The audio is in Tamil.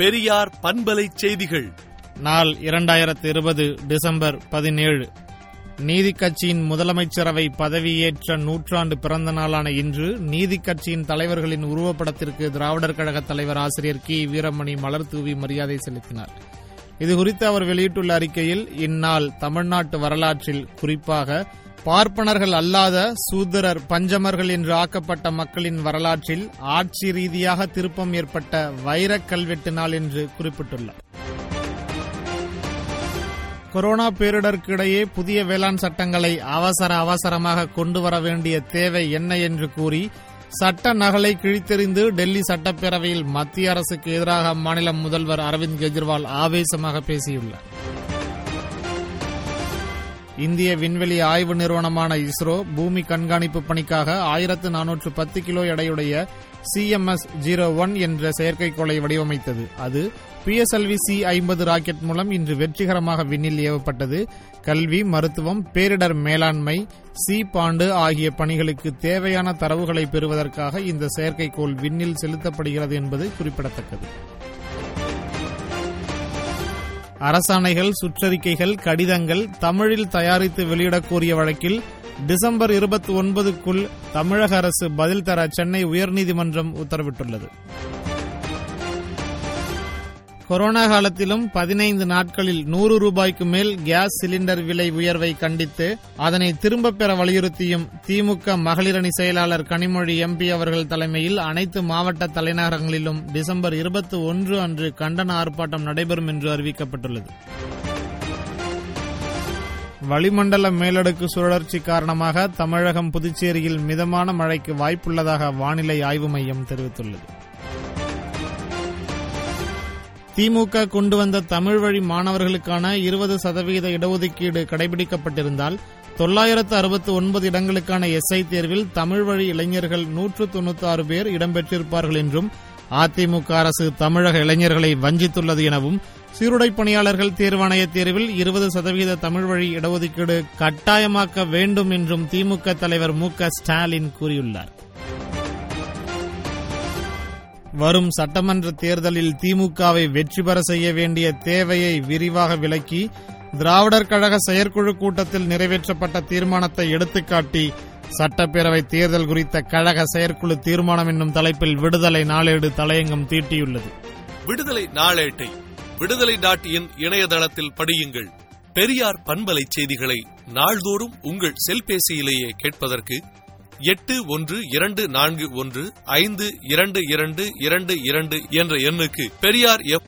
பெரியார் பண்பலை செய்திகள். நாள் இரண்டாயிரத்து இருபது டிசம்பர் பதினேழு. நீதி கட்சியின் முதலமைச்சரவை பதவியேற்ற நூற்றாண்டு பிறந்த நாளான இன்று நீதி கட்சியின் தலைவர்களின் உருவப்படத்திற்கு திராவிடர் கழக தலைவர் ஆசிரியர் கி. வீரமணி மலர் தூவி மரியாதை செலுத்தினார். இதுகுறித்து அவர் வெளியிட்டுள்ள அறிக்கையில் இந்நாள் தமிழ்நாட்டு வரலாற்றில் குறிப்பாக பார்ப்பனர்கள் அல்லாத சூதரர் பஞ்சமர்கள் என்று ஆக்கப்பட்ட மக்களின் வரலாற்றில் ஆட்சி ரீதியாக திருப்பம் ஏற்பட்ட வைரக் கல்வெட்டு நாள் என்று குறிப்பிட்டுள்ளார். கொரோனா பேரிடருக்கு இடையே புதிய வேளாண் சட்டங்களை அவசர அவசரமாக கொண்டு வர வேண்டிய தேவை என்ன என்று கூறி சட்ட நகலை கிழித்தெறிந்து டெல்லி சட்டப்பேரவையில் மத்திய அரசுக்கு எதிராக அம்மாநில முதல்வர் அரவிந்த் கெஜ்ரிவால் ஆவேசமாக பேசியுள்ளார். இந்திய விண்வெளி ஆய்வு நிறுவனமான இஸ்ரோ பூமி கண்காணிப்பு பணிக்காக ஆயிரத்து நானூற்று பத்து கிலோ எடையுடைய சிஎம்எஸ் ஜீரோ ஒன் என்ற செயற்கைக்கோளை வடிவமைத்தது. அது பிஎஸ்எல்வி சி ஐம்பது ராக்கெட் மூலம் இன்று வெற்றிகரமாக விண்ணில் ஏவப்பட்டது. கல்வி மருத்துவம் பேரிடர் மேலாண்மை சி பாண்டு ஆகிய பணிகளுக்கு தேவையான தரவுகளை பெறுவதற்காக இந்த செயற்கைக்கோள் விண்ணில் செலுத்தப்படுகிறது என்பது குறிப்பிடத்தக்கது. அரசாணைகள் சுற்றறிக்கைகள் கடிதங்கள் தமிழில் தயாரித்து வெளியிடக் கோரிய வழக்கில் டிசம்பர் இருபத்தி ஒன்பதுக்குள் தமிழக அரசு பதில் தர சென்னை உயர்நீதிமன்றம் உத்தரவிட்டுள்ளது. கொரோனா காலத்திலும் பதினைந்து நாட்களில் நூறு ரூபாய்க்கு மேல் கேஸ் சிலிண்டர் விலை உயர்வை கண்டித்து அதனை திரும்பப் பெற வலியுறுத்தியும் திமுக மகளிரணி செயலாளர் கனிமொழி எம்பி அவர்கள் தலைமையில் அனைத்து மாவட்ட தலைநகரங்களிலும் டிசம்பர் இருபத்தி ஒன்று அன்று கண்டன ஆர்ப்பாட்டம் நடைபெறும் என்று அறிவிக்கப்பட்டுள்ளது. வளிமண்டல மேலடுக்கு சுழற்சி காரணமாக தமிழகம் புதுச்சேரியில் மிதமான மழைக்கு வாய்ப்புள்ளதாக வானிலை ஆய்வு மையம் தெரிவித்துள்ளது. திமுக கொண்டு வந்த தமிழ் வழி மாணவர்களுக்கான இருபது சதவீத இடஒதுக்கீடு கடைபிடிக்கப்பட்டிருந்தால் தொள்ளாயிரத்து அறுபத்தி ஒன்பது இடங்களுக்கான எஸ்ஐ தேர்வில் தமிழ் வழி இளைஞர்கள் நூற்று தொன்னூத்தி ஆறு பேர் இடம்பெற்றிருப்பார்கள் என்றும் அதிமுக அரசு தமிழக இளைஞர்களை வஞ்சித்துள்ளது எனவும் சீருடை பணியாளர்கள் தேர்வாணைய தேர்வில் இருபது சதவீத தமிழ் வழி இடஒதுக்கீடு கட்டாயமாக்க வேண்டும் என்றும் திமுக தலைவர் மு ஸ்டாலின் கூறியுள்ளார். வரும் சட்டமன்ற தேர்தலில் திமுகவை வெற்றி பெற செய்ய வேண்டிய தேவையை விரிவாக விளக்கி திராவிடர் கழக செயற்குழு கூட்டத்தில் நிறைவேற்றப்பட்ட தீர்மானத்தை எடுத்துக்காட்டி சட்டப்பேரவை தேர்தல் குறித்த கழக செயற்குழு தீர்மானம் என்னும் தலைப்பில் விடுதலை நாளேடு தலையங்கம் தீட்டியுள்ளது. விடுதலை நாளேட்டை விடுதலை டாட் இன் இணையதளத்தில் படியுங்கள். பெரியார் பண்பலை செய்திகளை நாள்தோறும் உங்கள் செல்பேசியிலேயே கேட்பதற்கு எட்டு ஒன்று இரண்டு நான்கு ஒன்று ஐந்து இரண்டு இரண்டு இரண்டு இரண்டு என்ற எண்ணுக்கு பெரியார் எஃப்